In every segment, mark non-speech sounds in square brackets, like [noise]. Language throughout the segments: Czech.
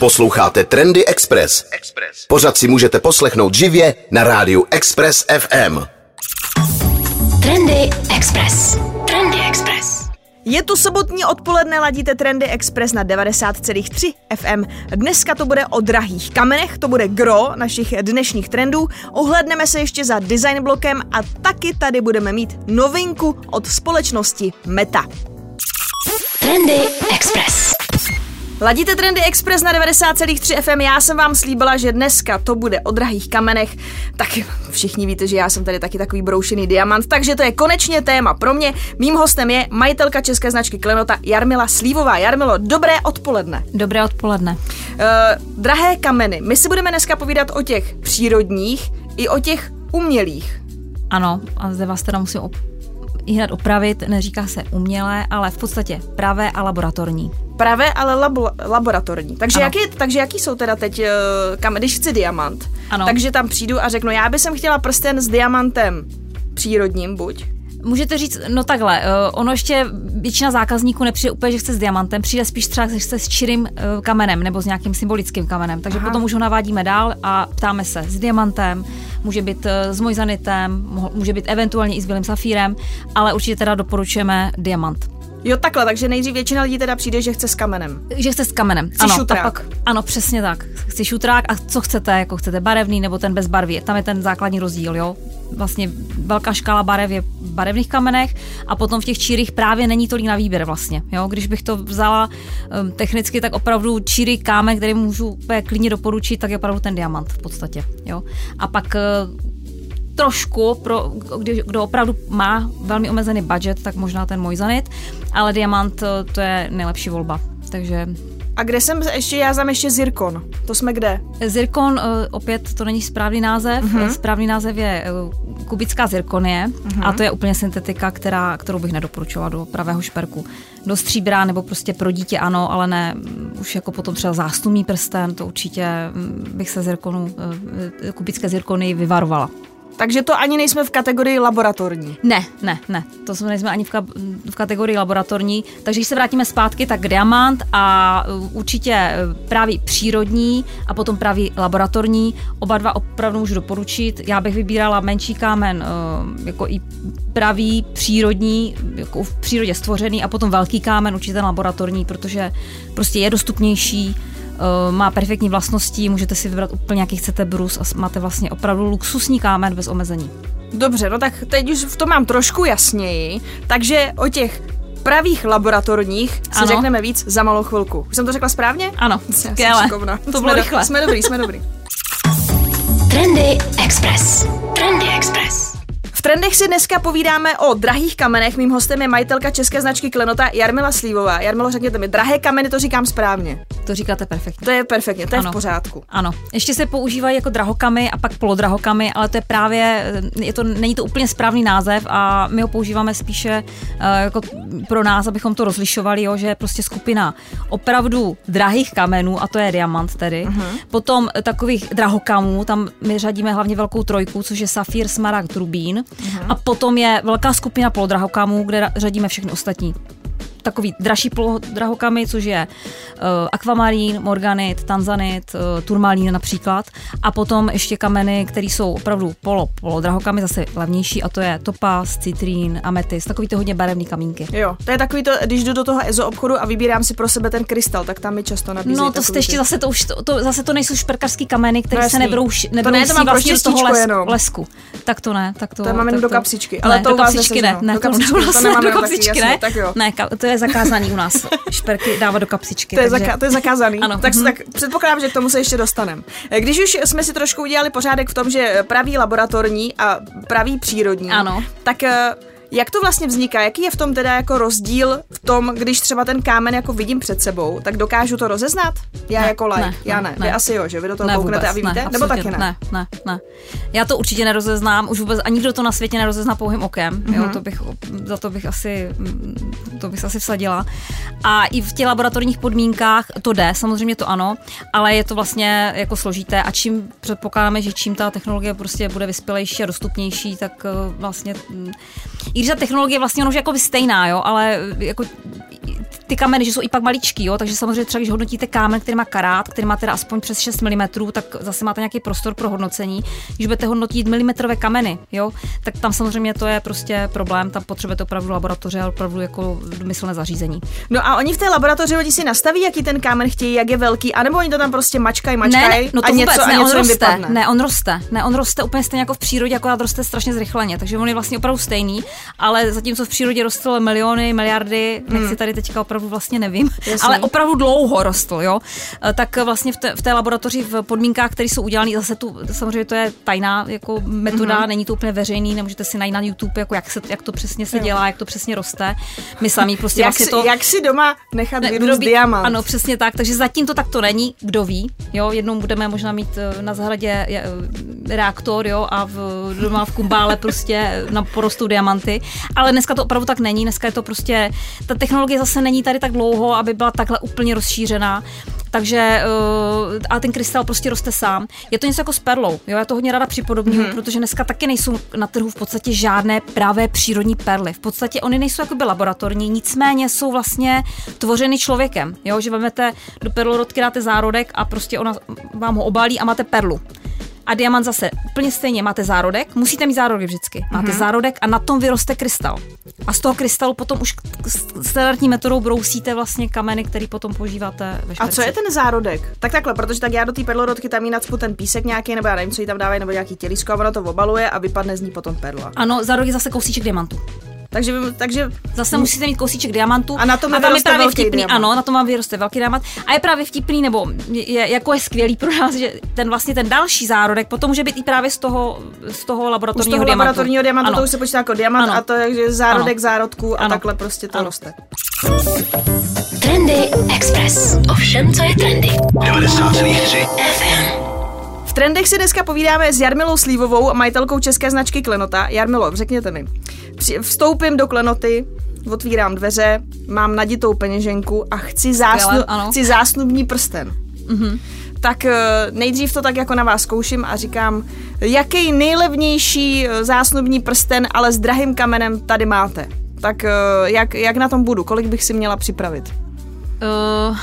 Posloucháte Trendy Express. Pořád si můžete poslechnout živě na rádiu Express FM. Trendy Express. Trendy Express. Je tu sobotní odpoledne, ladíte Trendy Express na 90,3 FM. Dneska to bude o drahých kamenech, to bude gro našich dnešních trendů. Ohledneme se ještě za design blokem a taky tady budeme mít novinku od společnosti Meta. Trendy Express. Ladíte Trendy Express na 90,3 FM. Já jsem vám slíbila, že dneska to bude o drahých kamenech. Tak všichni víte, že já jsem tady taky takový broušený diamant, takže to je konečně téma pro mě. Mým hostem je majitelka české značky Klenota Jarmila Slívová. Jarmilo, dobré odpoledne. Dobré odpoledne. Uh, drahé kameny. My si budeme dneska povídat o těch přírodních i o těch umělých. Ano, a zde vás teda musím op- i hned opravit, neříká se umělé, ale v podstatě pravé a laboratorní. Pravé, ale labo- laboratorní. Takže, Ano. jaký, takže jaký jsou teda teď uh, kam, když chci diamant? Ano. Takže tam přijdu a řeknu, já bych chtěla prsten s diamantem přírodním buď. Můžete říct, no takhle, eh, ono ještě většina zákazníků nepřijde úplně, že chce s diamantem, přijde spíš třeba, že chce s čirým eh, kamenem nebo s nějakým symbolickým kamenem. Takže Aha. potom už ho navádíme dál a ptáme se s diamantem, může být eh, s mojzanitem, může být eventuálně i s bílým safírem, ale určitě teda doporučujeme diamant. Jo, takhle, takže nejdřív většina lidí teda přijde, že chce s kamenem. Že chce s kamenem. Chci ano, šutrák. a pak, ano, přesně tak. Chci šutrák a co chcete, jako chcete barevný nebo ten bez barvy. Tam je ten základní rozdíl, jo. Vlastně velká škála barev je v barevných kamenech a potom v těch čírých právě není tolik na výběr vlastně, jo. Když bych to vzala um, technicky, tak opravdu čírý kámen, který můžu klidně doporučit, tak je opravdu ten diamant v podstatě, jo. A pak eh, trošku, pro, kdy, kdo opravdu má velmi omezený budget, tak možná ten mojzanit, ale diamant eh, to je nejlepší volba. Takže A kde jsem ještě, já znám ještě zirkon. To jsme kde? Zirkon, eh, opět to není správný název, Mhm. mm-hmm. správný název je eh, kubická zirkonie Mhm. mm-hmm. a to je úplně syntetika, která, kterou bych nedoporučovala do pravého šperku. Do stříbra nebo prostě pro dítě ano, ale ne mm, už jako potom třeba zástupný prsten, to určitě mm, bych se zirkonu, kubické zirkony vyvarovala. Takže to ani nejsme v kategorii laboratorní. Ne, ne, ne, to jsme nejsme ani v, ka- v kategorii laboratorní, takže když se vrátíme zpátky, tak diamant a uh, určitě uh, právě přírodní a potom právě laboratorní, oba dva opravdu můžu doporučit. Já bych vybírala menší kámen, uh, jako i pravý přírodní, jako v přírodě stvořený a potom velký kámen, určitě ten laboratorní, protože prostě je dostupnější, má perfektní vlastnosti, můžete si vybrat úplně jaký chcete brus a máte vlastně opravdu luxusní kámen bez omezení. Dobře, no tak teď už v tom mám trošku jasněji, takže o těch pravých laboratorních si Ano. řekneme víc za malou chvilku. Už jsem to řekla správně? Ano, [laughs] skvěle. To Jsme bylo do- rychle. Jsme dobrý, jsme dobrý. Trendy Express. Trendy Express. V trendech si dneska povídáme o drahých kamenech. Mým hostem je majitelka české značky Klenota Jarmila Slívová. Jarmilo, řekněte mi, drahé kameny, to říkám správně. To říkáte perfektně. To je perfektně, to je v Ano. pořádku. Ano, ještě se používají jako drahokamy a pak polodrahokamy, ale to je právě, je to, není to úplně správný název a my ho používáme spíše uh, jako pro nás, abychom to rozlišovali, jo, že je prostě skupina opravdu drahých kamenů, a to je diamant tedy. Uh-huh. Potom eh, takových drahokamů, tam my řadíme hlavně velkou trojku, což je safír, smaragd, rubín. Uh-huh. A potom je velká skupina polodrahokamů, kde řadíme všechny ostatní takový dražší drahokamy, což je uh, akvamarín, morganit, tanzanit, uh, turmalín například. A potom ještě kameny, které jsou opravdu polo, polo drahokamy, zase levnější, a to je topaz, citrín, ametist, takový ty hodně barevný kamínky. Jo, to je takový to, když jdu do toho EZO obchodu a vybírám si pro sebe ten krystal, tak tam mi často nabízejí No to jste ještě ty- zase, to už, to, to, zase to nejsou šperkařský kameny, které No se jasný. nebrouš, To ne, to pro vlastně do toho les, jenom. lesku. Tak to ne, tak to. To mám jenom tak do kapsičky, ale ne, to do kapsičky ne, ne, Do to, kapsičky, u to nemáme ne, do kapsičky ne, tak jo. ne, to je zakázaný u nás, šperky dávat do kapsičky. To je, takže- zaka- to je zakázaný. Ano. Tak, Mhm. tak předpokládám, že k tomu se ještě dostaneme. Když už jsme si trošku udělali pořádek v tom, že pravý laboratorní a pravý přírodní, Ano. tak eh, jak to vlastně vzniká? Jaký je v tom teda jako rozdíl v tom, když třeba ten kámen jako vidím před sebou, tak dokážu to rozeznat? Já Ne, jako like, ne, já ne, ne. Vy asi jo, že vy do toho ne, kouknete vůbec, a vy víte? ne, Nebo taky ne? Ne, ne, ne. Já to určitě nerozeznám, už vůbec, a nikdo to na světě nerozezná pouhým okem, mm-hmm. jo, to bych, za to bych asi, to bych asi vsadila. A i v těch laboratorních podmínkách to jde, samozřejmě to ano, ale je to vlastně jako složité a čím předpokládáme, že čím ta technologie prostě bude vyspělejší a dostupnější, tak eh, vlastně, mm, i když ta technologie vlastně ono už jako stejná, jo, ale jako ty kameny, že jsou i pak maličký, jo, takže samozřejmě třeba, když hodnotíte kámen, který má karát, který má teda aspoň přes 6 mm, tak zase máte nějaký prostor pro hodnocení. Když budete hodnotit milimetrové kameny, jo, tak tam samozřejmě to je prostě problém, tam potřebujete opravdu laboratoře a opravdu jako domyslné zařízení. No a oni v té laboratoři oni si nastaví, jaký ten kámen chtějí, jak je velký, anebo oni to tam prostě mačkají, mačkají ne, no to a vůbec, něco, ne, a on něco jim roste, vypadne. ne, on roste, ne, on roste úplně stejně jako v přírodě, akorát roste strašně zrychleně, takže on je vlastně opravdu stejný, ale zatímco v přírodě rostl miliony, miliardy, Hmm. nechci tady teďka opravdu vlastně nevím, ale opravdu dlouho rostl, jo, Eh, tak vlastně v té, v té laboratoři v podmínkách, které jsou udělané, zase tu, samozřejmě to je tajná jako metoda, Mhm. není to úplně veřejný, nemůžete si najít na YouTube, jako jak, se, jak to přesně se dělá, jak to přesně roste. My sami [laughs] prostě Jak, vlastně si, to... jak si doma nechat Ne, vyrůst diamant. Ano, přesně tak. Takže zatím to takto není, kdo ví. Jo, jednou budeme možná mít eh, na zahradě eh, reaktor, jo, a v, doma v kumbále prostě na porostou diamanty. Ale dneska to opravdu tak není. Dneska je to prostě, ta technologie zase není tady tak dlouho, aby byla takhle úplně rozšířená. Takže uh, a ten krystal prostě roste sám. Je to něco jako s perlou. Jo? Já to hodně ráda připodobňuji, hmm. protože dneska taky nejsou na trhu v podstatě žádné pravé přírodní perly. V podstatě oni nejsou jakoby laboratorní, nicméně jsou vlastně tvořeny člověkem. Jo? Že vezmete do perlorodky, dáte zárodek a prostě ona vám ho obalí a máte perlu. A diamant zase úplně stejně máte zárodek, musíte mít zárodek vždycky. Máte mm-hmm. zárodek a na tom vyroste krystal. A z toho krystalu potom už standardní metodou brousíte vlastně kameny, který potom používáte ve A šperci. co je ten zárodek? Tak takhle, protože tak já do té perlorodky tam jí nacpu ten písek nějaký, nebo já nevím, co jí tam dávají, nebo nějaký tělisko a ono to obaluje a vypadne z ní potom perla. Ano, zárodek je zase kousíček diamantu. Takže, takže Zase musíte mít kousíček diamantu. A na tom a tam je vyroste právě velký vtipný, diamant. ano, na tom vám vyroste velký diamant. A je právě vtipný, nebo je, jako je skvělý pro nás, že ten vlastně ten další zárodek potom může být i právě z toho, z toho už z laboratorního toho diamantu. laboratorního diamantu ano. to už se počítá jako diamant Ano. a to je zárodek Ano. zárodku a Ano. takhle prostě to Ano. roste. Trendy Express. Ovšem, co je trendy. 90,3 FM. V trendech si dneska povídáme s Jarmilou Slívovou, majitelkou české značky Klenota. Jarmilo, řekněte mi, vstoupím do Klenoty, otvírám dveře, mám naditou peněženku a chci, zásnu, Skvěle, chci zásnubní prsten. Mm-hmm. Tak eh, nejdřív to tak jako na vás zkouším a říkám, jaký nejlevnější eh, zásnubní prsten, ale s drahým kamenem tady máte. Tak eh, jak, jak na tom budu? Kolik bych si měla připravit? Uh,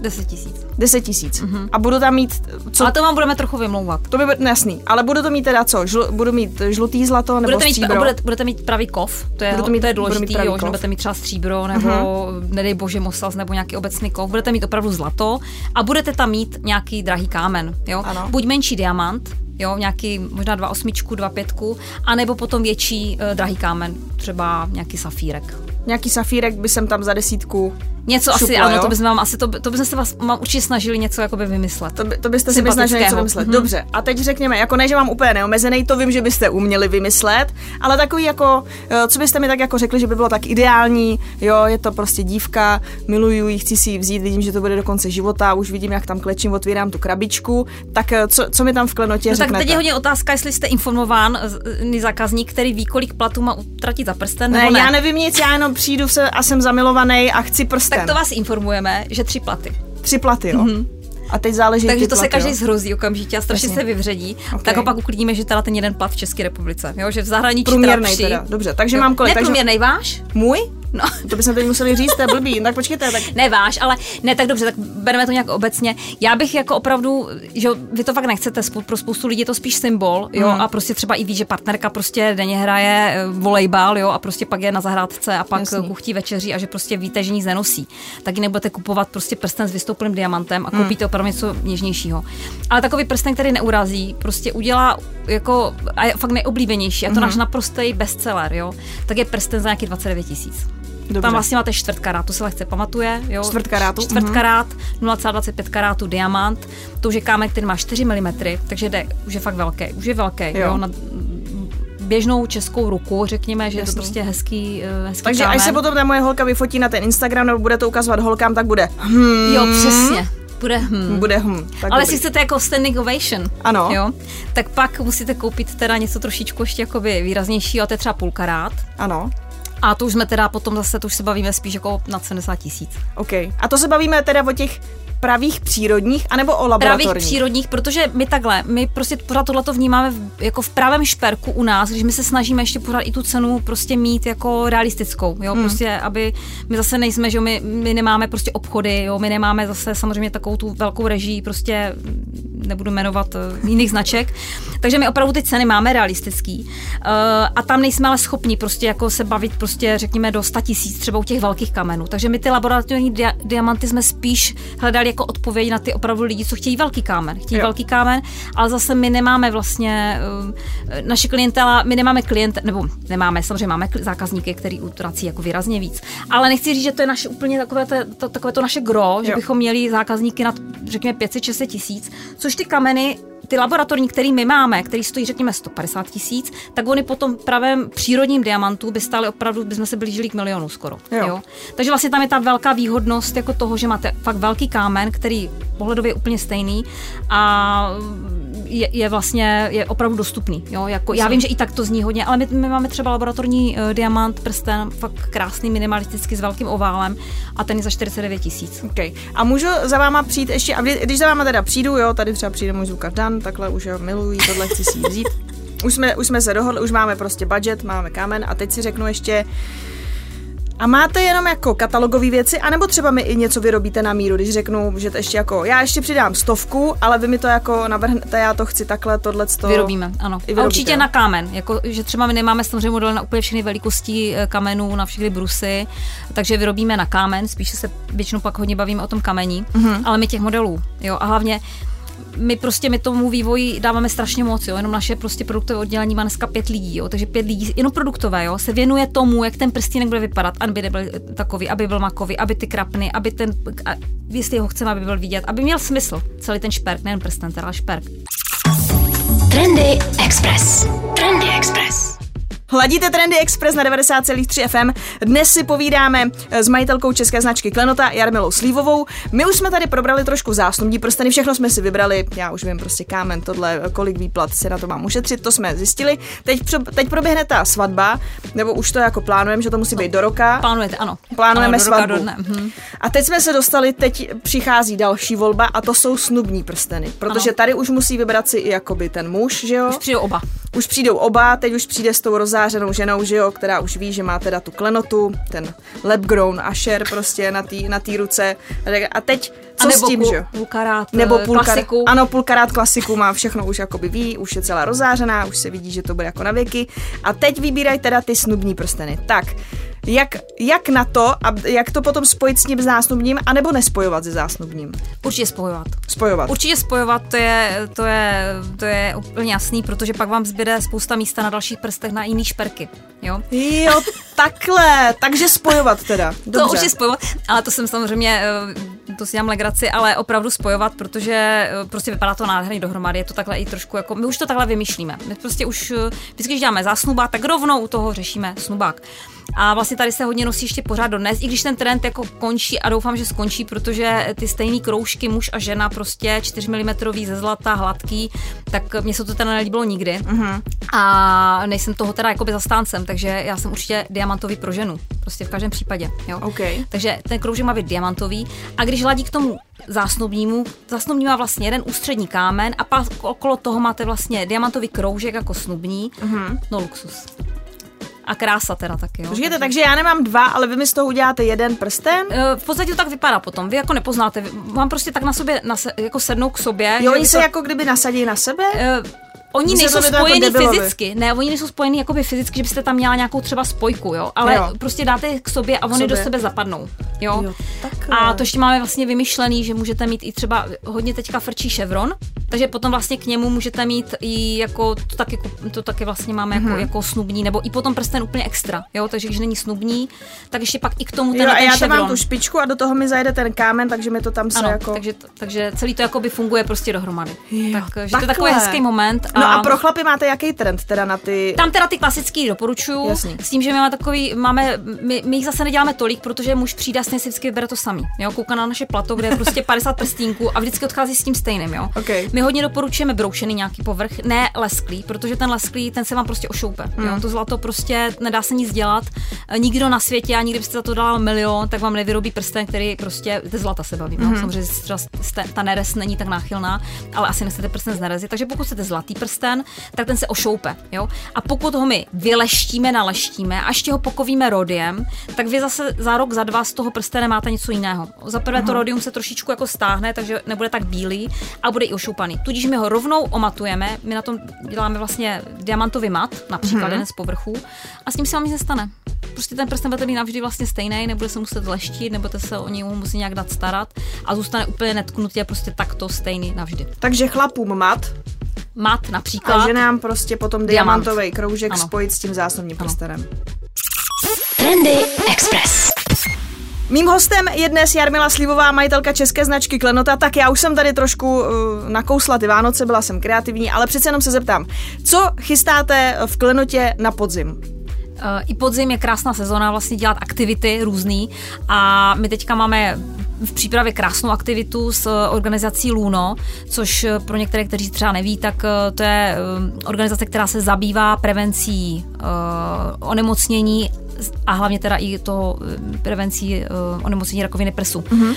10 tisíc. 10 tisíc. Mm-hmm. A budu tam mít, co Ale to vám budeme trochu vymlouvat. To by bylo jasný, ale budu to mít teda co? Žl, budu mít žlutý zlato nebo Budete mít, stříbro? budete, budete mít pravý kov, to je, Budu to to mít- to je budu mít důležitý, jo, že budete mít třeba stříbro nebo uh-huh. nedej bože mosaz nebo nějaký obecný kov, budete mít opravdu zlato a budete tam mít nějaký drahý kámen, jo? Ano. Buď menší diamant, jo, nějaký možná dva osmičku, dva pětku, anebo potom větší uh, drahý kámen, třeba nějaký safírek. Nějaký safírek by jsem tam za desítku. Něco asi, Šupla, ano, jo? to bychom vám asi, to, by- to byste se vás mám určitě snažili něco jakoby vymyslet. To, by, to byste si snažili něco vymyslet. Mhm. Dobře, a teď řekněme, jako ne, že mám úplně neomezený, to vím, že byste uměli vymyslet, ale takový jako, eh, co byste mi tak jako řekli, že by bylo tak ideální, jo, je to prostě dívka, miluju ji, chci si ji vzít, vidím, že to bude do konce života, už vidím, jak tam klečím, otvírám tu krabičku, tak eh, co, co mi tam v klenotě No tak řeknete? teď je hodně otázka, jestli jste informován, z- zákazník, který ví, kolik platů má utratit za prsten, ne, nebo ne. já nevím nic, já jenom přijdu se, a jsem zamilovaný a chci prsten. Tak to vás informujeme, že tři platy. Tři platy, jo? A teď záleží, Takže to se platy, každý jo? zhrozí okamžitě a strašně Jasně. se vyvředí. Ok. Tak ho pak uklidíme, že teda ten jeden plat v České republice. Jo? Že v zahraničí Průměrnej teda, dobře, takže Jo. mám kolik, Ne, takže- váš? Můj? No. To bychom teď museli říct, to je blbý. Tak počkejte, tak Ne váš, ale ne, tak dobře, tak bereme to nějak obecně. Já bych jako opravdu, že vy to fakt nechcete, pro spoustu lidí je to spíš symbol, jo, Hmm. a prostě třeba i ví, že partnerka prostě denně hraje eh, volejbal, jo, a prostě pak je na zahrádce a pak Jasný. Kuchtí večeří a že prostě víte, že nic nenosí. Taky nebudete kupovat prostě prsten s vystouplým diamantem a koupíte opravdu něco něžnějšího. Ale takový prsten, který neurazí, prostě udělá jako, a je fakt nejoblíbenější, a to náš naprostý bestseller, jo, tak je prsten za nějaký 29 tisíc. Dobře. Tam vlastně máte čtvrt karátu, se lehce pamatuje. Jo? Čtvrt karátu, Čtvrt mhm. karát, 0,25 karátu diamant. To už je kámen, který má 4 mm, takže jde, už je fakt velký. Už je velký, Jo. jo. na běžnou českou ruku, řekněme, že je Jasný. to prostě hezký, eh, hezký Takže kámen. až se potom ta moje holka vyfotí na ten Instagram nebo bude to ukazovat holkám, tak bude hmm, Jo, přesně. Bude hm. bude hm. Tak Ale dobrý. jestli chcete jako standing ovation, Ano. jo, tak pak musíte koupit teda něco trošičku ještě jakoby výraznějšího, a to je třeba půl karát. Ano, A to už jsme teda potom zase, to už se bavíme spíš jako na 70 tisíc. OK. A to se bavíme teda o těch pravých přírodních, anebo o laboratorních? Pravých přírodních, protože my takhle, my prostě pořád tohleto vnímáme v, jako v pravém šperku u nás, když my se snažíme ještě pořád i tu cenu prostě mít jako realistickou, jo, hmm. prostě, aby my zase nejsme, že my, my nemáme prostě obchody, jo, my nemáme zase samozřejmě takovou tu velkou režii, prostě nebudu jmenovat uh, jiných značek, takže my opravdu ty ceny máme realistický. Uh, a tam nejsme ale schopni prostě jako se bavit prostě řekněme do 100 tisíc třeba u těch velkých kamenů, takže my ty laboratorní dia- diamanty jsme spíš hledali jako odpověď na ty opravdu lidi, co chtějí velký kámen, chtějí jo. velký kámen, ale zase my nemáme vlastně uh, naše klientela, my nemáme klienty, nebo nemáme, samozřejmě máme zákazníky, který utrací jako výrazně víc, ale nechci říct, že to je naše úplně takové to, to, takové to naše gro, že jo. bychom měli zákazníky na řekněme 500-600 tisíc, což ty kameny ty laboratorní, který my máme, který stojí řekněme 150 tisíc, tak oni potom pravém přírodním diamantu by stály opravdu, bychom se blížili k milionu skoro. Jo. Jo? Takže vlastně tam je ta velká výhodnost jako toho, že máte fakt velký kámen, který pohledově je úplně stejný a je, je vlastně je opravdu dostupný. Jo? Jako, já vím, že i tak to zní hodně, ale my, my máme třeba laboratorní uh, diamant, prsten, fakt krásný, minimalisticky s velkým oválem a ten je za 49 tisíc. Okay. A můžu za váma přijít ještě, a když za váma teda přijdu, jo, tady třeba přijde můj zvukař Dan, takhle už ho miluji, tohle chci si vzít. Už jsme, už jsme se dohodli, už máme prostě budget, máme kámen a teď si řeknu ještě, a máte jenom jako katalogové věci, anebo třeba mi i něco vyrobíte na míru, když řeknu, že to ještě jako, já ještě přidám stovku, ale vy mi to jako navrhnete, já to chci takhle, tohle to. Vyrobíme, ano. I vyrobíte. A určitě na kámen, jako, že třeba my nemáme samozřejmě model na úplně všechny velikosti eh, kamenů, na všechny brusy, takže vyrobíme na kámen, spíše se většinou pak hodně bavíme o tom kamení, mm-hmm. ale my těch modelů, jo, a hlavně my prostě my tomu vývoji dáváme strašně moc, jo, jenom naše prostě produktové oddělení má dneska pět lidí, jo, takže pět lidí, jenom produktové, jo, se věnuje tomu, jak ten prstínek bude vypadat, aby nebyl takový, aby byl makový, aby ty krapny, aby ten, jestli ho chceme, aby byl vidět, aby měl smysl celý ten šperk, nejen prsten, teda šperk. Trendy Express. Trendy Express. Hladíte Trendy Express na 90,3 FM. Dnes si povídáme eh, s majitelkou české značky Klenota Jarmilou Slívovou. My už jsme tady probrali trošku zásnubní prsteny, všechno jsme si vybrali. Já už vím prostě kámen, tohle, kolik výplat se na to mám ušetřit, to jsme zjistili. Teď, teď proběhne ta svatba, nebo už to jako plánujeme, že to musí být do roka. Plánujete, ano. Plánujeme ano, do svatbu. Roka, do dne. Mhm. A teď jsme se dostali, teď přichází další volba a to jsou snubní prsteny, protože ano. tady už musí vybrat si i jakoby ten muž, že jo? Už přijdou oba. Už přijdou oba, teď už přijde s tou rozářenou ženou, že jo, která už ví, že má teda tu klenotu, ten lab-grown asher prostě na té na tý ruce. A teď co a nebo s tím, půl, že Půlkarát, nebo eh, půlkarát, klasiku. Ano, půlkarát klasiku má všechno už jakoby ví, už je celá rozářená, už se vidí, že to bude jako na věky. A teď vybírají teda ty snubní prsteny. Tak, jak, jak na to, a jak to potom spojit s tím zásnubním, anebo nespojovat se zásnubním? Určitě spojovat. Spojovat. Určitě spojovat, to je, to je, to je úplně jasný, protože pak vám zbyde spousta místa na dalších prstech na jiný šperky. Jo, jo takhle, takže spojovat teda. Dobře. To určitě spojovat, ale to jsem samozřejmě, eh, to si dělám legraci, ale opravdu spojovat, protože eh, prostě vypadá to nádherně dohromady, je to takhle i trošku jako, my už to takhle vymýšlíme. My prostě už, eh, vždycky, když děláme zásnubák, tak rovnou u toho řešíme snubák. A vlastně tady se hodně nosí ještě pořád dnes, i když ten trend jako končí a doufám, že skončí, protože ty stejné kroužky muž a žena prostě 4 mm ze zlata, hladký, tak mně se to teda nelíbilo nikdy. Uh-huh. A nejsem toho teda jakoby zastáncem, takže já jsem určitě diamantový pro ženu. Prostě v každém případě. Jo. Okay. Takže ten kroužek má být diamantový. A když hladí k tomu zásnubnímu, zásnubní má vlastně jeden ústřední kámen a pak okolo toho máte vlastně diamantový kroužek jako snubní. Uh-huh. No luxus a krása teda taky. Jo. Počkejte, takže já nemám dva, ale vy mi z toho uděláte jeden prsten? Eh, v podstatě to tak vypadá potom. Vy jako nepoznáte. Vám prostě tak na sobě na se, jako sednou k sobě. Jo, oni to... se jako kdyby nasadí na sebe? Uh, Oni nejsou spojení jako fyzicky, ne, oni nejsou spojení jakoby fyzicky, že byste tam měla nějakou třeba spojku, jo, ale jo. prostě dáte je k sobě a oni sobě. do sebe zapadnou, jo. jo a to ještě máme vlastně vymyšlený, že můžete mít i třeba hodně teďka frčí chevron, takže potom vlastně k němu můžete mít i jako, to taky, to taky vlastně máme jako, mm-hmm. jako snubní, nebo i potom prsten úplně extra, jo, takže když není snubní, tak ještě pak i k tomu ten, jo, a ten já tam mám tu špičku a do toho mi zajede ten kámen, takže mi to tam se ano, jako... takže, takže celý to jakoby funguje prostě dohromady. Jo, takže to je takový hezký moment. A... No a pro chlapy máte jaký trend teda na ty... Tam teda ty klasický doporučuju, Jasný. s tím, že my máme takový, máme, my, my jich zase neděláme tolik, protože muž přijde vlastně si vždycky vybere to samý. Jo, kouká na naše plato, kde je prostě [laughs] 50 prstínků a vždycky odchází s tím stejným. Jo. Okay. My hodně doporučujeme broušený nějaký povrch, ne lesklý, protože ten lesklý, ten se vám prostě ošoupe. Mm. Jo. To zlato prostě nedá se nic dělat. Nikdo na světě, ani kdybyste za to dala milion, tak vám nevyrobí prsten, který prostě ze zlata se baví. Mm. Samozřejmě ta nerez není tak náchylná, ale asi nechcete prsten z nerezy. Takže pokud chcete zlatý prsten, tak ten se ošoupe. Jo. A pokud ho my vyleštíme, naleštíme a ještě ho pokovíme rodiem, tak vy zase za rok, za dva z toho prstene máte něco jiného. Za prvé to rodium se trošičku jako stáhne, takže nebude tak bílý a bude i ošoupaný. Tudíž my ho rovnou omatujeme, my na tom děláme vlastně diamantový mat, například mm-hmm. jeden z povrchů, a s ním se vám nic nestane. Prostě ten prsten budete mít navždy vlastně stejný, nebude se muset leštit, nebudete se o něj muset nějak dát starat a zůstane úplně netknutý a prostě takto stejný navždy. Takže chlapům mat, mat například. A že nám prostě potom Diamant. diamantový kroužek ano. spojit s tím zásobním prstenem. Trendy Express. Mým hostem je dnes Jarmila Slivová, majitelka české značky Klenota, tak já už jsem tady trošku uh, nakousla ty Vánoce, byla jsem kreativní, ale přece jenom se zeptám, co chystáte v Klenotě na podzim? Eh, I podzim je krásná sezóna vlastně dělat aktivity různý a my teďka máme v přípravě krásnou aktivitu s eh, organizací Luno, což pro některé, kteří třeba neví, tak to je organizace, která se zabývá prevencí onemocnění a hlavně teda i to eh, prevencí onemocnění rakoviny prsu. Mm-hmm.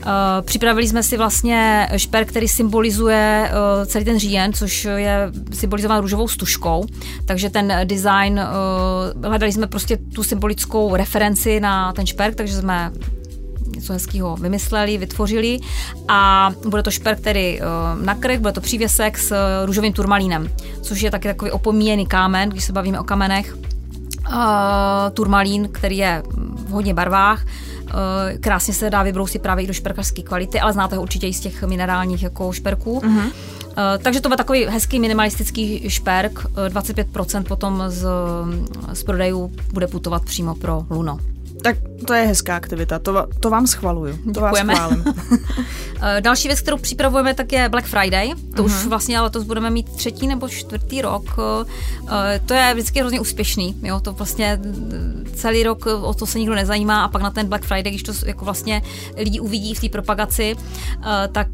Uh, připravili jsme si vlastně šper, který symbolizuje uh, celý ten říjen, což je symbolizován růžovou stužkou, takže ten design, uh, hledali jsme prostě tu symbolickou referenci na ten šperk, takže jsme něco hezkého vymysleli, vytvořili. A bude to šper, který uh, na krk, bude to přívěsek s růžovým turmalínem, což je taky takový opomíjený kámen, když se bavíme o kamenech, uh, turmalín, který je v hodně barvách. Uh, krásně se dá vybrousit právě i do šperkařské kvality, ale znáte ho určitě i z těch minerálních jako šperků. Uh, takže to bude takový hezký minimalistický šperk. Uh, 25% potom z, z prodejů bude putovat přímo pro Luno. Tak to je hezká aktivita, to, to vám schvaluju. To Děkujeme. vás. [laughs] Eh, další věc, kterou připravujeme, tak je Black Friday. To uh-huh. už mhm. vlastně letos budeme mít třetí nebo čtvrtý rok. Eh, to je vždycky hrozně úspěšný. Jo? To vlastně eh, celý rok o to se nikdo nezajímá a pak na ten Black Friday, když to jako vlastně lidi uvidí v té propagaci, tak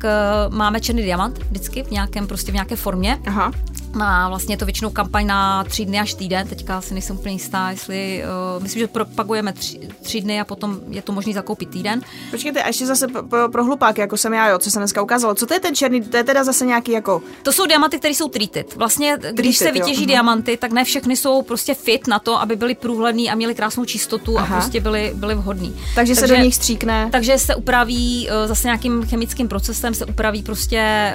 máme černý diamant vždycky v nějakém prostě v nějaké formě. Aha. A vlastně je to většinou kampaň na tři dny až týden. Teďka si nejsem úplně jistá, jestli uh, myslím, že propagujeme tři, tři dny a potom je to možné zakoupit týden. Počkejte, a ještě zase pro, pro hlupáky, jako jsem já, jo, co se dneska ukázalo. Co to je ten černý? To je teda zase nějaký jako. To jsou diamanty, které jsou treated. Vlastně, treated, když se vytěží jo. Mhm. diamanty, tak ne všechny jsou prostě fit na to, aby byly průhledný a měly krásnou čistotu Aha. a prostě byly, byly vhodný. Takže, takže se do nich stříkne. Takže se upraví uh, zase nějakým chemickým procesem, se upraví prostě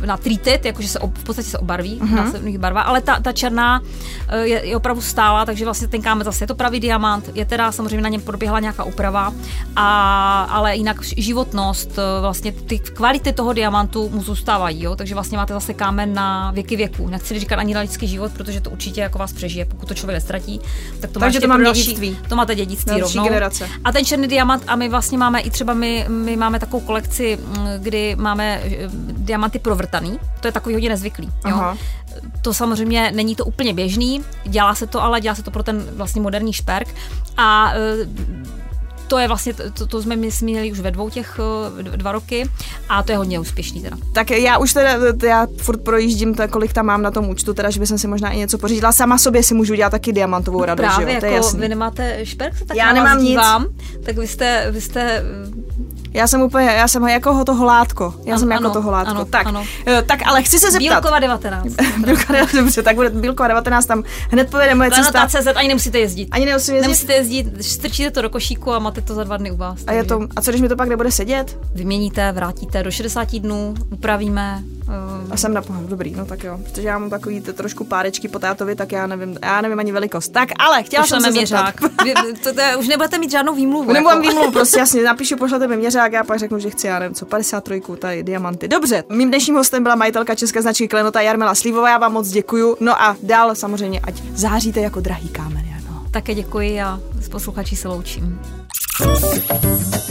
uh, na treated, jakože se ob, v podstatě se obarví uh-huh. následných barva, ale ta, ta černá eh, je, je opravdu stála, takže vlastně ten kámen zase je to pravý diamant, je teda samozřejmě na něm proběhla nějaká úprava, a, ale jinak životnost, eh, vlastně ty kvality toho diamantu mu zůstávají, jo? takže vlastně máte zase kámen na věky věku. Nechci říkat ani na lidský život, protože to určitě jako vás přežije, pokud to člověk nestratí, tak to takže to mám dědictví. To máte dědictví rovnou. generace. A ten černý diamant, a my vlastně máme i třeba my, my máme takovou kolekci, mm, kdy máme eh, diamanty provrtaný, to je takový hodně nezvyklý. Jo? Aha. To samozřejmě není to úplně běžný, dělá se to, ale dělá se to pro ten vlastně moderní šperk a e, to je vlastně, to, to jsme měli už ve dvou těch e, dva roky a to je hodně úspěšný teda. Tak já už teda, já furt projíždím, to, kolik tam mám na tom účtu, teda, že bych si možná i něco pořídila. Sama sobě si můžu dělat taky diamantovou radost, Právě, že jo? To je jako jasný. vy nemáte šperk, tak já nemám nic. Dívám, tak vy jste, vy jste já jsem úplně, já jsem jako to holátko. Já ano, jsem jako to holátko. Ano, tak, ano. Eh, tak, ale chci se zeptat. Bílkova 19. [laughs] Bílkova 19, dobře, tak bude Bílkova 19, tam hned povede moje cesta. CZ, ani nemusíte jezdit. Ani nemusíte jezdit? Nemusíte jezdit, strčíte to do košíku a máte to za dva dny u vás. A, je to, a co když mi to pak nebude sedět? Vyměníte, vrátíte do 60 dnů, upravíme, a jsem na pohodu, dobrý, no tak jo. Protože já mám takový ty trošku párečky po tátovi, tak já nevím, já nevím ani velikost. Tak, ale chtěla jsem se měřák. [laughs] Vy, to, to, už nebudete mít žádnou výmluvu. Nebudu jako. výmluvu, prostě jasně, napíšu, pošlete mi měřák, já pak řeknu, že chci, já nevím, co, 53, tady diamanty. Dobře, mým dnešním hostem byla majitelka české značky Klenota Jarmila Slívová, já vám moc děkuju. No a dál samozřejmě, ať záříte jako drahý kámen. No. Také děkuji a s posluchači se loučím.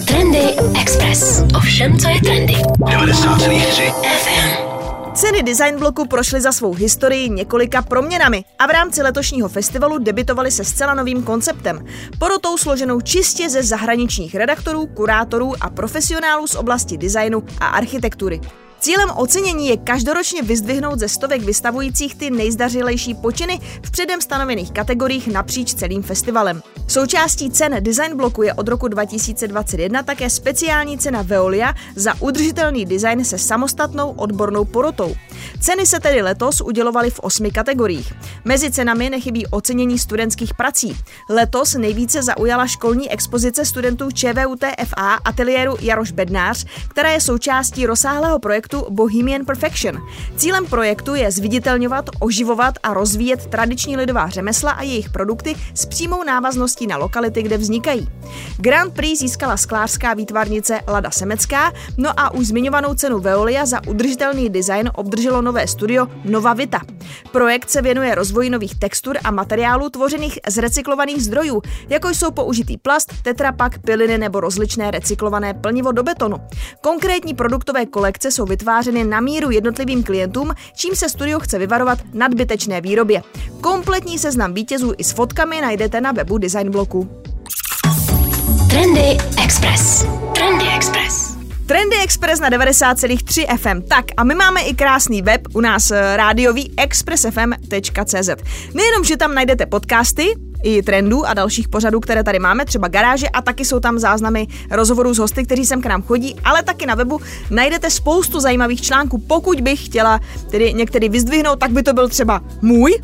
Trendy Express. Ovšem, co je trendy. 90,3 FM. Ceny design bloku prošly za svou historii několika proměnami a v rámci letošního festivalu debitovali se zcela novým konceptem. Porotou složenou čistě ze zahraničních redaktorů, kurátorů a profesionálů z oblasti designu a architektury. Cílem ocenění je každoročně vyzdvihnout ze stovek vystavujících ty nejzdařilejší počiny v předem stanovených kategoriích napříč celým festivalem. Součástí cen Design Bloku je od roku 2021 také speciální cena Veolia za udržitelný design se samostatnou odbornou porotou. Ceny se tedy letos udělovaly v osmi kategoriích. Mezi cenami nechybí ocenění studentských prací. Letos nejvíce zaujala školní expozice studentů ČVUTFA ateliéru Jaroš Bednář, která je součástí rozsáhlého projektu Bohemian Perfection. Cílem projektu je zviditelňovat, oživovat a rozvíjet tradiční lidová řemesla a jejich produkty s přímou návazností na lokality, kde vznikají. Grand Prix získala sklářská výtvarnice Lada Semecká, no a už zmiňovanou cenu Veolia za udržitelný design obdrželo nové studio Nova Vita. Projekt se věnuje rozvoji nových textur a materiálů tvořených z recyklovaných zdrojů, jako jsou použitý plast, tetrapak, piliny nebo rozličné recyklované plnivo do betonu. Konkrétní produktové kolekce jsou vytvářeny na míru jednotlivým klientům, čím se studio chce vyvarovat nadbytečné výrobě. Kompletní seznam vítězů i s fotkami najdete na webu Design Bloku. Trendy Express. Trendy Express. Trendy Express na 90,3 FM. Tak a my máme i krásný web u nás eh, rádiový expressfm.cz. Nejenom, že tam najdete podcasty, i trendů a dalších pořadů, které tady máme, třeba garáže a taky jsou tam záznamy rozhovorů s hosty, kteří sem k nám chodí, ale taky na webu najdete spoustu zajímavých článků. Pokud bych chtěla tedy některý vyzdvihnout, tak by to byl třeba můj,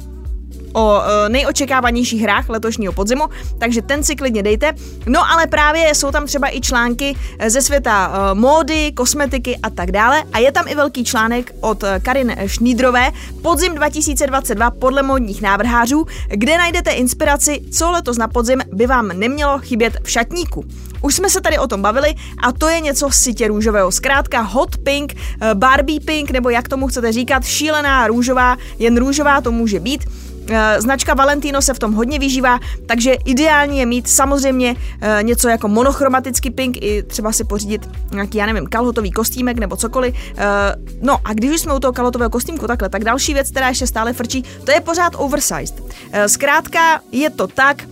o e, nejočekávanějších hrách letošního podzimu, takže ten si klidně dejte. No ale právě jsou tam třeba i články e, ze světa e, módy, kosmetiky a tak dále. A je tam i velký článek od Karin Šnídrové Podzim 2022 podle módních návrhářů, kde najdete inspiraci, co letos na podzim by vám nemělo chybět v šatníku. Už jsme se tady o tom bavili a to je něco sitě růžového. Zkrátka hot pink, Barbie pink, nebo jak tomu chcete říkat, šílená růžová, jen růžová to může být. Eh, značka Valentino se v tom hodně vyžívá, takže ideální je mít samozřejmě eh, něco jako monochromatický pink, i třeba si pořídit nějaký, já nevím, kalhotový kostýmek nebo cokoliv. Eh, no a když už jsme u toho kalhotového kostýmku takhle, tak další věc, která ještě stále frčí, to je pořád oversized. Zkrátka je to tak,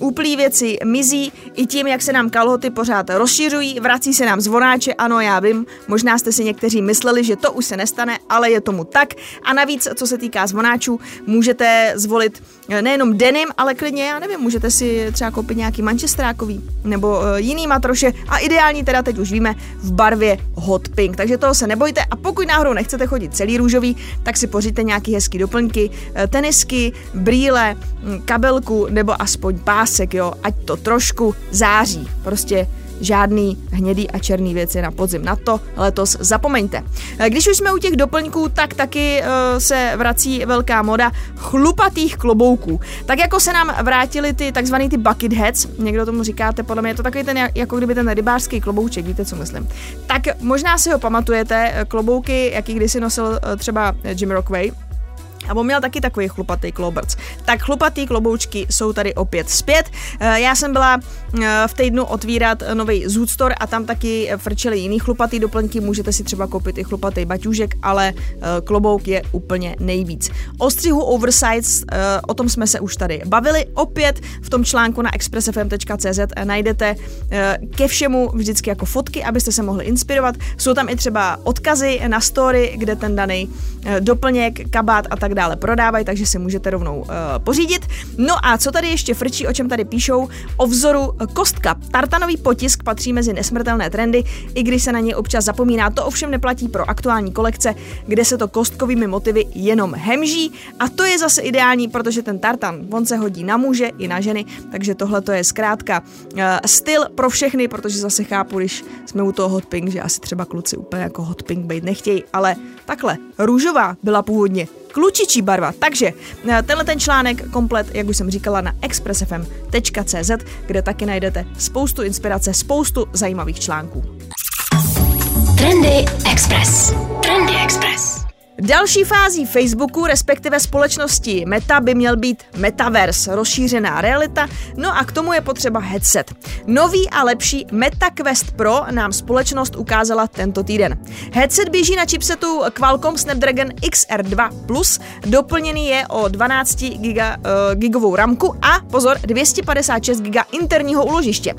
Úplný věci mizí i tím, jak se nám kalhoty pořád rozšiřují, vrací se nám zvonáče, ano, já vím, možná jste si někteří mysleli, že to už se nestane, ale je tomu tak. A navíc, co se týká zvonáčů, můžete zvolit eh, nejenom denim, ale klidně, já nevím, můžete si třeba koupit nějaký manchesterákový nebo uh, jiný matroše a ideální teda teď už víme v barvě hot pink, takže toho se nebojte a pokud náhodou nechcete chodit celý růžový, tak si pořiďte nějaký hezký doplňky, eh, tenisky, brýle, hm, kabelku nebo aspoň pás pásek, jo, ať to trošku září. Prostě žádný hnědý a černý věci na podzim. Na to letos zapomeňte. Eh, když už jsme u těch doplňků, tak taky uh, se vrací velká moda chlupatých klobouků. Tak jako se nám vrátili ty takzvaný ty bucket hats, někdo tomu říkáte, podle mě je to takový ten, jako kdyby ten rybářský klobouček, víte, co myslím. Tak možná si ho pamatujete, eh, klobouky, jaký kdysi nosil třeba Jim Rockway, a on měl taky takový chlupatý kloberc. Tak chlupatý kloboučky jsou tady opět zpět. Eh, já jsem byla v týdnu otvírat nový Zoot Store a tam taky frčeli jiný chlupatý doplňky. Můžete si třeba koupit i chlupatý baťůžek, ale eh, klobouk je úplně nejvíc. O střihu oversize, o tom jsme se už tady bavili. Opět v tom článku na expressfm.cz najdete ke všemu vždycky jako fotky, abyste se mohli inspirovat. Jsou tam i třeba odkazy na story, kde ten daný doplněk, kabát a tak dále prodávají, takže si můžete rovnou pořídit. No a co tady ještě frčí, o čem tady píšou? O vzoru kostka. Tartanový potisk patří mezi nesmrtelné trendy, i když se na ně občas zapomíná. To ovšem neplatí pro aktuální kolekce, kde se to kostkovými motivy jenom hemží. A to je zase ideální, protože ten tartan, on se hodí na muže i na ženy, takže tohle to je zkrátka uh, styl pro všechny, protože zase chápu, když jsme u toho hot pink, že asi třeba kluci úplně jako hot pink být nechtějí, ale takhle, růžová byla původně klučičí barva. Takže eh, tenhle ten článek komplet, jak už jsem říkala, na expressfm.cz, kde taky najdete spoustu inspirace, spoustu zajímavých článků. Trendy Express. Trendy Express. Další fází Facebooku, respektive společnosti Meta, by měl být Metaverse, rozšířená realita, no a k tomu je potřeba headset. Nový a lepší Meta Quest Pro nám společnost ukázala tento týden. Headset běží na chipsetu Qualcomm Snapdragon XR2+, Plus, doplněný je o 12 giga, uh, gigovou ramku a pozor, 256 giga interního uložiště.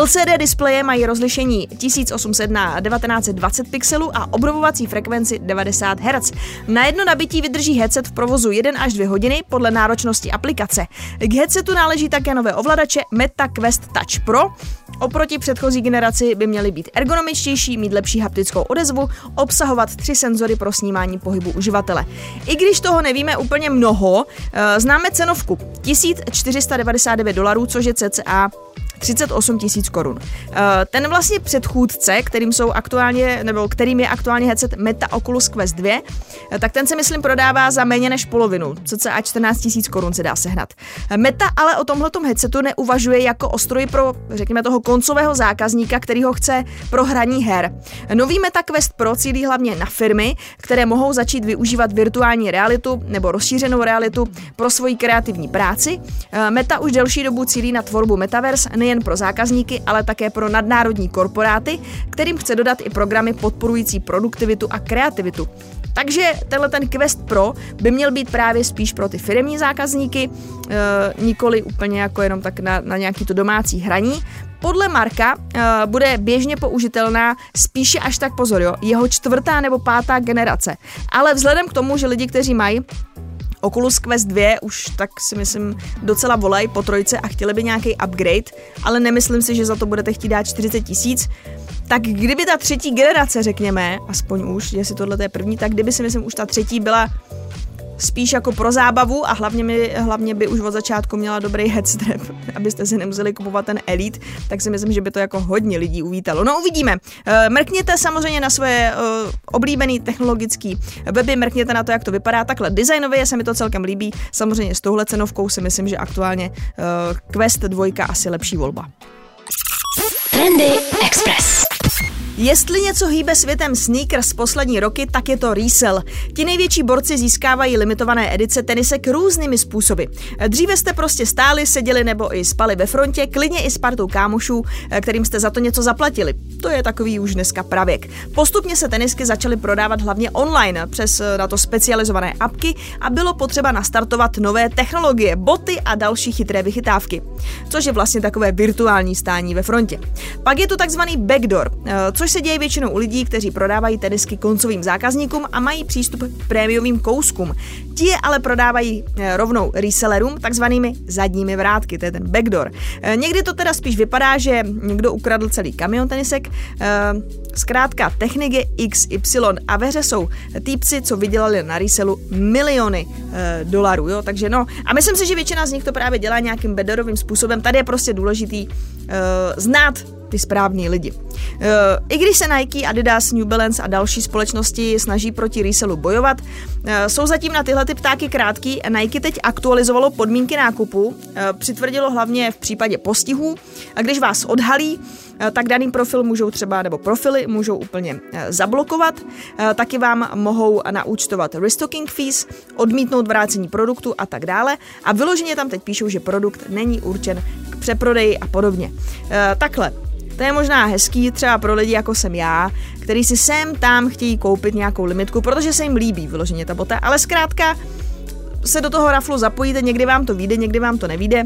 LCD displeje mají rozlišení 1800 na 1920 pixelů a obrovovací frekvenci 90 Hz. Na jedno nabití vydrží headset v provozu 1 až 2 hodiny podle náročnosti aplikace. K headsetu náleží také nové ovladače Meta Quest Touch Pro, Oproti předchozí generaci by měly být ergonomičtější, mít lepší haptickou odezvu, obsahovat tři senzory pro snímání pohybu uživatele. I když toho nevíme úplně mnoho, eh, známe cenovku 1499 dolarů, což je cca 38 tisíc korun. Eh, ten vlastně předchůdce, kterým jsou aktuálně, nebo kterým je aktuálně headset Meta Oculus Quest 2, eh, tak ten se myslím prodává za méně než polovinu, cca 14 tisíc korun se dá sehnat. Eh, Meta ale o tomhletom headsetu neuvažuje jako o stroji pro, řekněme, toho koncového zákazníka, který ho chce pro hraní her. Nový Meta Quest Pro cílí hlavně na firmy, které mohou začít využívat virtuální realitu nebo rozšířenou realitu pro svoji kreativní práci. Meta už delší dobu cílí na tvorbu Metaverse, nejen nejen pro zákazníky, ale také pro nadnárodní korporáty, kterým chce dodat i programy podporující produktivitu a kreativitu. Takže tenhle ten Quest Pro by měl být právě spíš pro ty firmní zákazníky, e, nikoli úplně jako jenom tak na, na nějaký to domácí hraní. Podle Marka e, bude běžně použitelná spíše až tak pozor, jo, jeho čtvrtá nebo pátá generace. Ale vzhledem k tomu, že lidi, kteří mají Oculus Quest 2 už tak si myslím docela volají po trojce a chtěli by nějaký upgrade, ale nemyslím si, že za to budete chtít dát 40 tisíc. Tak kdyby ta třetí generace, řekněme, aspoň už, jestli tohle je první, tak kdyby si myslím už ta třetí byla spíš jako pro zábavu a hlavně, mi, hlavně by už od začátku měla dobrý headstrap, [laughs] abyste si nemuseli kupovat ten Elite, tak si myslím, že by to jako hodně lidí uvítalo. No uvidíme. Eh, mrkněte samozřejmě na svoje uh, oblíbený technologický weby, mrkněte na to, jak to vypadá. Takhle designově se mi to celkem líbí. Samozřejmě s touhle cenovkou si myslím, že aktuálně uh, Quest 2 asi lepší volba. Trendy Express. Jestli něco hýbe světem sneakers poslední roky, tak je to resell. Ti největší borci získávají limitované edice tenisek různými způsoby. Dříve jste prostě stáli, seděli nebo i spali ve frontě, klidně i s partou kámošů, kterým jste za to něco zaplatili. To je takový už dneska pravěk. Postupně se tenisky začaly prodávat hlavně online přes eh, na to specializované apky a bylo potřeba nastartovat nové technologie, boty a další chytré vychytávky, což je vlastně takové virtuální stání ve frontě. Pak je tu takzvaný backdoor, což se děje většinou u lidí, kteří prodávají tenisky koncovým zákazníkům a mají přístup k prémiovým kouskům. Ti je ale prodávají eh, rovnou resellerům, takzvanými zadními vrátky, to je ten backdoor. Eh, někdy to teda spíš vypadá, že někdo ukradl celý kamion tenisek, eh, zkrátka technik je XY a ve hře jsou týpci, co vydělali na resellu miliony dolarů, jo, takže no, a myslím si, že většina z nich to právě dělá nějakým beddorovým způsobem, tady je prostě důležitý znát ty správní lidi. Eh, I když se Nike, Adidas, New Balance a další společnosti snaží proti resellu bojovat, eh, jsou zatím na tyhle ty ptáky krátký. Nike teď aktualizovalo podmínky nákupu, eh, přitvrdilo hlavně v případě postihů a když vás odhalí, tak daný profil můžou třeba, nebo profily můžou úplně zablokovat, taky vám mohou naúčtovat restocking fees, odmítnout vrácení produktu a tak dále a vyloženě tam teď píšou, že produkt není určen k přeprodeji a podobně. Takhle, to je možná hezký třeba pro lidi jako jsem já, který si sem tam chtějí koupit nějakou limitku, protože se jim líbí vyloženě ta bota, ale zkrátka se do toho raflu zapojíte, někdy vám to vyjde, někdy vám to nevíde,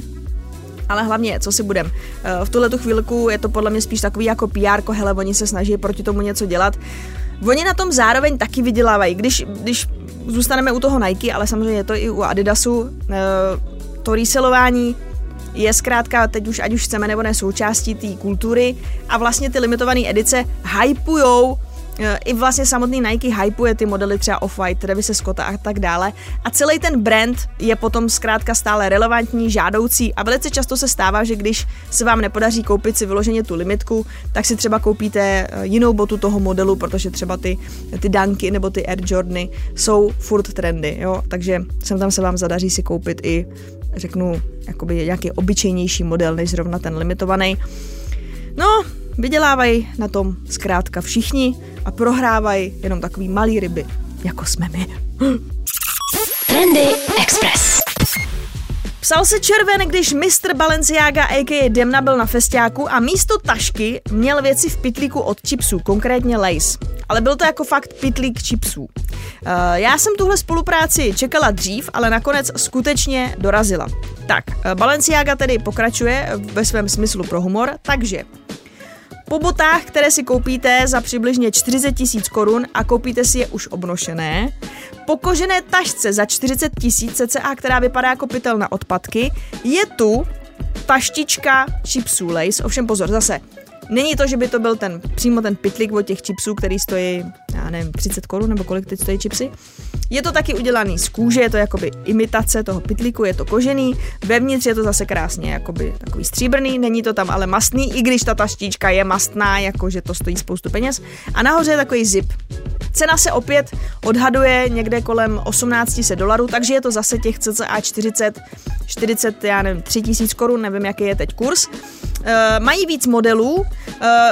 ale hlavně, co si budem. Eh, v tuhle tu chvilku je to podle mě spíš takový jako PR, hele, oni se snaží proti tomu něco dělat. Oni na tom zároveň taky vydělávají. Když, když zůstaneme u toho Nike, ale samozřejmě je to i u Adidasu, eh, to reselování je zkrátka teď už, ať už chceme nebo ne, součástí té kultury a vlastně ty limitované edice hypujou eh, i vlastně samotný Nike hypuje ty modely třeba Off-White, Travis Scotta a tak dále. A celý ten brand je potom zkrátka stále relevantní, žádoucí a velice často se stává, že když se vám nepodaří koupit si vyloženě tu limitku, tak si třeba koupíte eh, jinou botu toho modelu, protože třeba ty, ty Dunky nebo ty Air Jordany jsou furt trendy, jo? takže sem tam se vám zadaří si koupit i řeknu, jakoby nějaký obyčejnější model, než zrovna ten limitovaný. No, vydělávají na tom zkrátka všichni a prohrávají jenom takový malý ryby. jako jsme my. [gasps] Trendy. Psal se červen, když Mr. Balenciaga a.k.a. Demna byl na festiáku a místo tašky měl věci v pitlíku od chipsů, konkrétně Lace. Ale byl to jako fakt pitlík chipsů. Uh, já jsem tuhle spolupráci čekala dřív, ale nakonec skutečně dorazila. Tak, uh, Balenciaga tedy pokračuje ve svém smyslu pro humor, takže po botách, které si koupíte za přibližně 40 tisíc korun a koupíte si je už obnošené, po kožené tašce za 40 tisíc cca, která vypadá jako pytel na odpadky, je tu taštička chipsů Lace. Ovšem pozor, zase, Není to, že by to byl ten přímo ten pitlík od těch chipsů, který stojí, já nevím, 30 korun nebo kolik teď stojí chipsy. Je to taky udělaný z kůže, je to jakoby imitace toho pitlíku, je to kožený, vevnitř je to zase krásně jakoby takový stříbrný, není to tam ale mastný, i když ta taštička je mastná, jakože to stojí spoustu peněz. A nahoře je takový zip. Cena se opět odhaduje někde kolem 1800 dolarů, takže je to zase těch cca 40, 40, já nevím, 3000 korun, nevím, jaký je teď kurz. Uh, mají víc modelů, uh,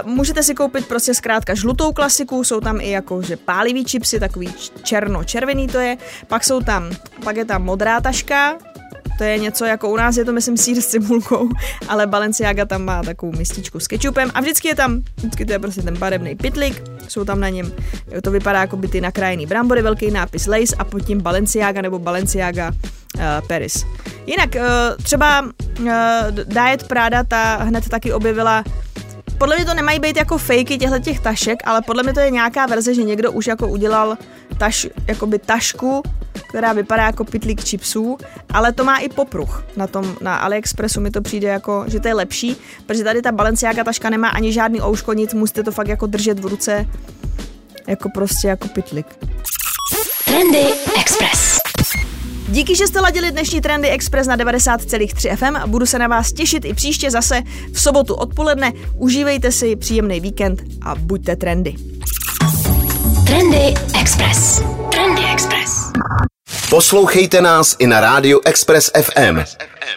můžete si koupit prostě zkrátka žlutou klasiku, jsou tam i jako, že pálivý čipsy, takový černo-červený to je, pak jsou tam, pak je tam modrá taška, to je něco jako u nás je to myslím sír s cibulkou, [laughs] ale Balenciaga tam má takovou mističku s kečupem a vždycky je tam, vždycky to je prostě ten barevný pitlik, jsou tam na něm, to vypadá jako by ty nakrájený brambory, velký nápis Lace a pod tím Balenciaga nebo Balenciaga uh, Paris. Jinak uh, třeba uh, Diet Prada ta hned taky objevila podle mě to nemají být jako fakey těchto těch tašek, ale podle mě to je nějaká verze, že někdo už jako udělal taš, jakoby tašku, která vypadá jako pitlík chipsů, ale to má i popruh. Na tom, na AliExpressu mi to přijde jako, že to je lepší, protože tady ta Balenciaga taška nemá ani žádný ouško, nic, musíte to fakt jako držet v ruce, jako prostě jako pitlik. Trendy Express. Díky, že jste ladili dnešní Trendy Express na 90,3 FM. Budu se na vás těšit i příště zase v sobotu odpoledne. Užívejte si příjemný víkend a buďte trendy. Trendy Express. Trendy Express. Poslouchejte nás i na rádiu Express FM.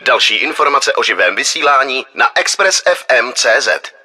Další informace o živém vysílání na expressfm.cz.